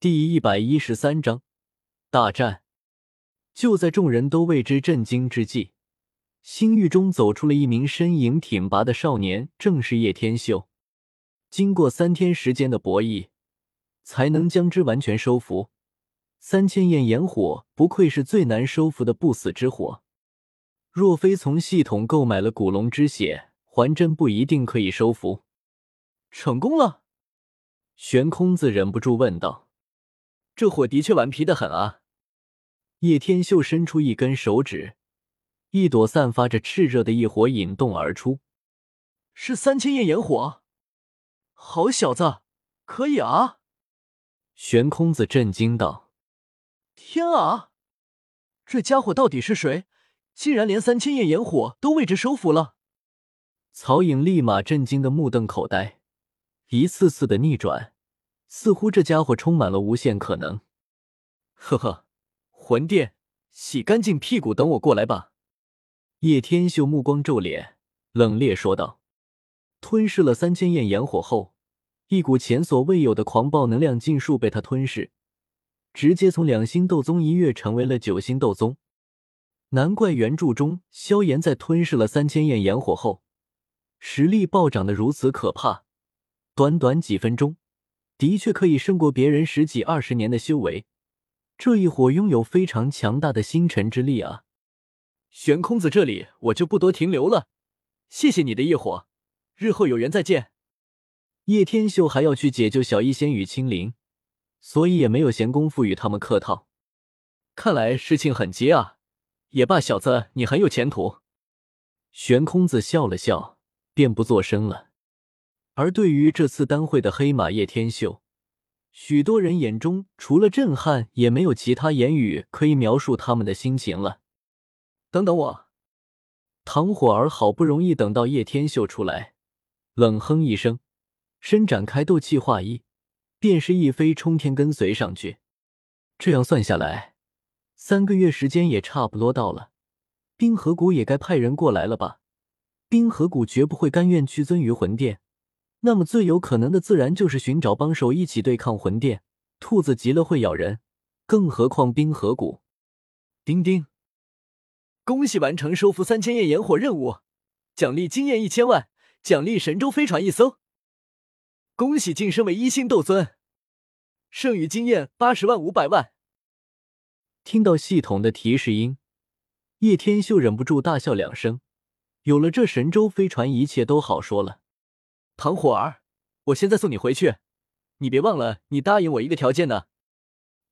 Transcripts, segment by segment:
第一百一十三章大战。就在众人都为之震惊之际，星域中走出了一名身影挺拔的少年，正是叶天秀。经过三天时间的博弈，才能将之完全收服。三千焰炎火不愧是最难收服的不死之火，若非从系统购买了古龙之血，还真不一定可以收服。成功了，玄空子忍不住问道。这火的确顽皮的很啊！叶天秀伸出一根手指，一朵散发着炽热的异火引动而出，是三千焰炎火！好小子，可以啊！玄空子震惊道：“天啊，这家伙到底是谁？竟然连三千焰炎火都为之收服了！”曹颖立马震惊的目瞪口呆，一次次的逆转。似乎这家伙充满了无限可能。呵呵，魂殿，洗干净屁股，等我过来吧。叶天秀目光皱脸，冷冽说道：“吞噬了三千焰炎火后，一股前所未有的狂暴能量尽数被他吞噬，直接从两星斗宗一跃成为了九星斗宗。难怪原著中萧炎在吞噬了三千焰炎火后，实力暴涨的如此可怕，短短几分钟。”的确可以胜过别人十几二十年的修为，这一伙拥有非常强大的星辰之力啊！玄空子这里我就不多停留了，谢谢你的异火，日后有缘再见。叶天秀还要去解救小医仙与青灵，所以也没有闲工夫与他们客套。看来事情很急啊！也罢，小子，你很有前途。玄空子笑了笑，便不作声了。而对于这次单会的黑马叶天秀，许多人眼中除了震撼，也没有其他言语可以描述他们的心情了。等等我，唐火儿好不容易等到叶天秀出来，冷哼一声，伸展开斗气化翼，便是一飞冲天跟随上去。这样算下来，三个月时间也差不多到了，冰河谷也该派人过来了吧？冰河谷绝不会甘愿屈尊于魂殿。那么最有可能的自然就是寻找帮手一起对抗魂殿。兔子急了会咬人，更何况冰河谷。叮叮，恭喜完成收服三千焰炎火任务，奖励经验一千万，奖励神舟飞船一艘。恭喜晋升为一星斗尊，剩余经验八十万五百万。听到系统的提示音，叶天秀忍不住大笑两声。有了这神舟飞船，一切都好说了。唐火儿，我现在送你回去，你别忘了，你答应我一个条件呢。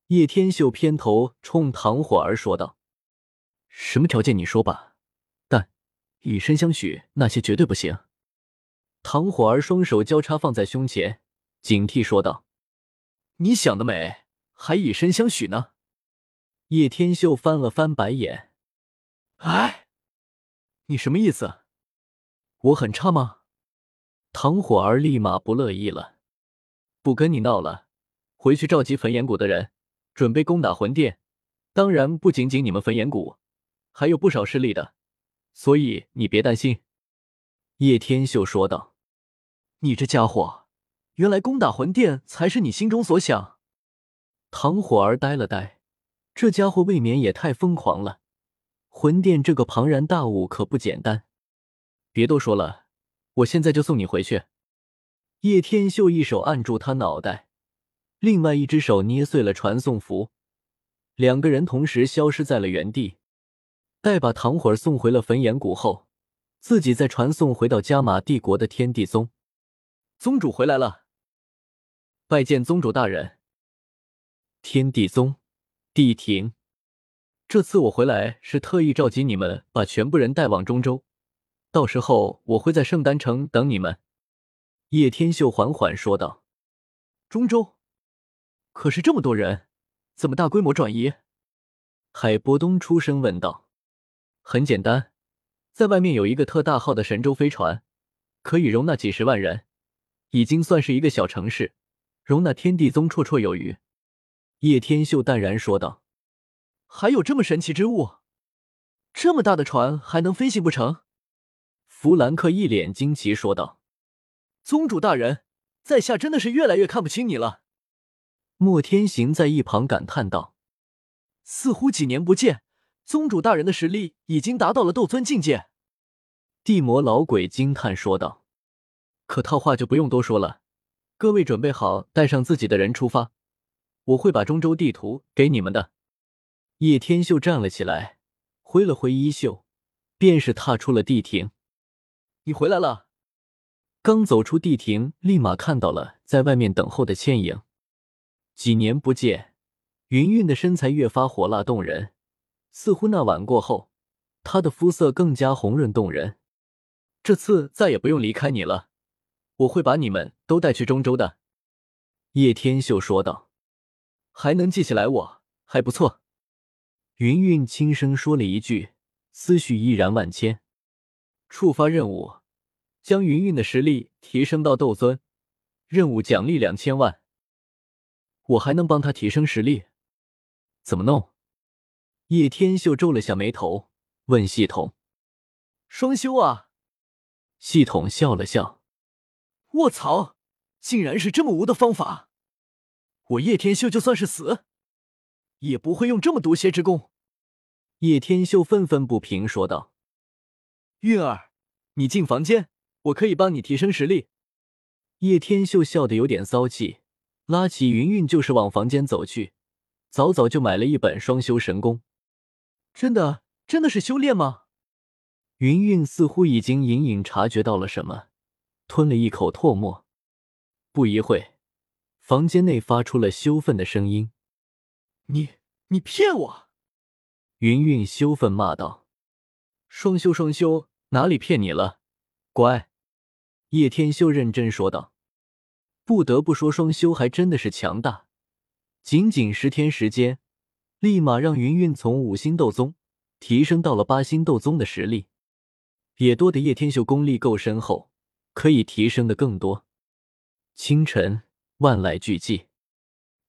叶天秀偏头冲唐火儿说道：“什么条件？你说吧。但以身相许，那些绝对不行。”唐火儿双手交叉放在胸前，警惕说道：“你想得美，还以身相许呢？”叶天秀翻了翻白眼：“哎，你什么意思？我很差吗？”唐火儿立马不乐意了，不跟你闹了，回去召集焚炎谷的人，准备攻打魂殿。当然，不仅仅你们焚炎谷，还有不少势力的，所以你别担心。”叶天秀说道。“你这家伙，原来攻打魂殿才是你心中所想？”唐火儿呆了呆，这家伙未免也太疯狂了。魂殿这个庞然大物可不简单。别多说了。我现在就送你回去。叶天秀一手按住他脑袋，另外一只手捏碎了传送符，两个人同时消失在了原地。待把唐火送回了焚炎谷后，自己再传送回到加玛帝国的天地宗。宗主回来了，拜见宗主大人。天地宗，帝庭，这次我回来是特意召集你们，把全部人带往中州。到时候我会在圣丹城等你们。”叶天秀缓缓说道。“中州，可是这么多人，怎么大规模转移？”海波东出声问道。“很简单，在外面有一个特大号的神舟飞船，可以容纳几十万人，已经算是一个小城市，容纳天地宗绰绰有余。”叶天秀淡然说道。“还有这么神奇之物？这么大的船还能飞行不成？”弗兰克一脸惊奇说道：“宗主大人，在下真的是越来越看不清你了。莫天行在一旁感叹道：“似乎几年不见，宗主大人的实力已经达到了斗尊境界。”地魔老鬼惊叹说道：“可套话就不用多说了，各位准备好带上自己的人出发，我会把中州地图给你们的。”叶天秀站了起来，挥了挥衣袖，便是踏出了地庭。你回来了。刚走出地庭，立马看到了在外面等候的倩影。几年不见，云云的身材越发火辣动人，似乎那晚过后，她的肤色更加红润动人。这次再也不用离开你了，我会把你们都带去中州的。”叶天秀说道。“还能记起来我，还不错。”云云轻声说了一句，思绪依然万千。触发任务，将云云的实力提升到斗尊，任务奖励两千万。我还能帮他提升实力，怎么弄？叶天秀皱了下眉头，问系统：“双修啊？”系统笑了笑：“卧槽，竟然是这么无的方法！我叶天秀就算是死。”也不会用这么毒邪之功。叶天秀愤愤不平说道：“韵儿，你进房间，我可以帮你提升实力。”叶天秀笑得有点骚气，拉起云云就是往房间走去。早早就买了一本双修神功。真的，真的是修炼吗？云云似乎已经隐隐察觉到了什么，吞了一口唾沫。不一会，房间内发出了羞愤的声音。你你骗我！云云羞愤骂道：“双修双修，哪里骗你了？乖。”叶天修认真说道：“不得不说，双修还真的是强大。仅仅十天时间，立马让云云从五星斗宗提升到了八星斗宗的实力，也多得叶天秀功力够深厚，可以提升的更多。”清晨，万籁俱寂。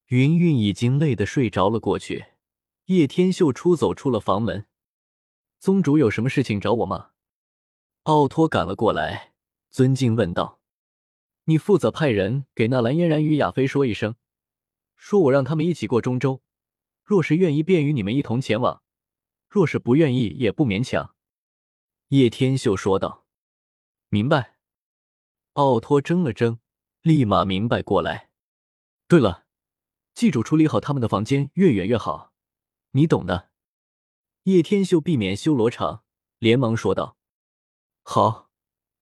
云云已经累得睡着了过去，叶天秀出走出了房门。宗主有什么事情找我吗？奥托赶了过来，尊敬问道：“你负责派人给纳兰嫣然与亚飞说一声，说我让他们一起过中州。若是愿意，便与你们一同前往；若是不愿意，也不勉强。”叶天秀说道。“明白。”奥托怔了怔，立马明白过来。对了。记住，处理好他们的房间，越远越好，你懂的。叶天秀避免修罗场，连忙说道：“好，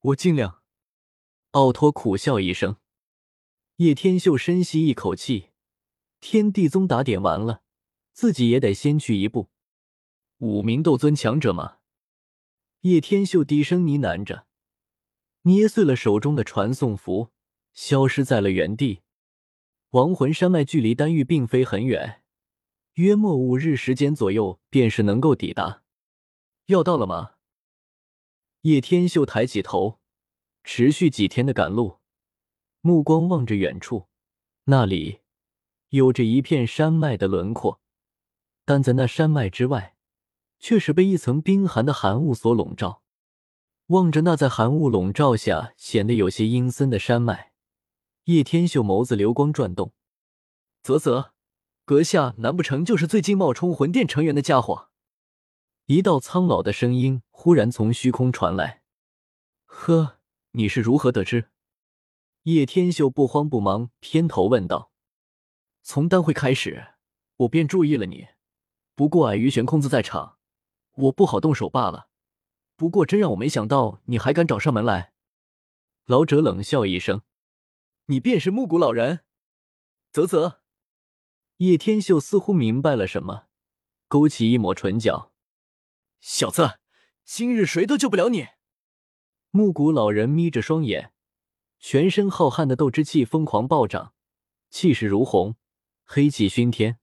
我尽量。”奥托苦笑一声。叶天秀深吸一口气，天地宗打点完了，自己也得先去一步。五名斗尊强者吗？叶天秀低声呢喃着，捏碎了手中的传送符，消失在了原地。亡魂山脉距离丹域并非很远，约莫五日时间左右便是能够抵达。要到了吗？叶天秀抬起头，持续几天的赶路，目光望着远处，那里有着一片山脉的轮廓，但在那山脉之外，却是被一层冰寒的寒雾所笼罩。望着那在寒雾笼罩下显得有些阴森的山脉。叶天秀眸子流光转动，啧啧，阁下难不成就是最近冒充魂殿成员的家伙？一道苍老的声音忽然从虚空传来。呵，你是如何得知？叶天秀不慌不忙偏头问道。从丹会开始，我便注意了你，不过碍于悬空子在场，我不好动手罢了。不过真让我没想到，你还敢找上门来。老者冷笑一声。你便是木谷老人，啧啧。叶天秀似乎明白了什么，勾起一抹唇角。小子，今日谁都救不了你！木谷老人眯着双眼，全身浩瀚的斗之气疯狂暴涨，气势如虹，黑气熏天。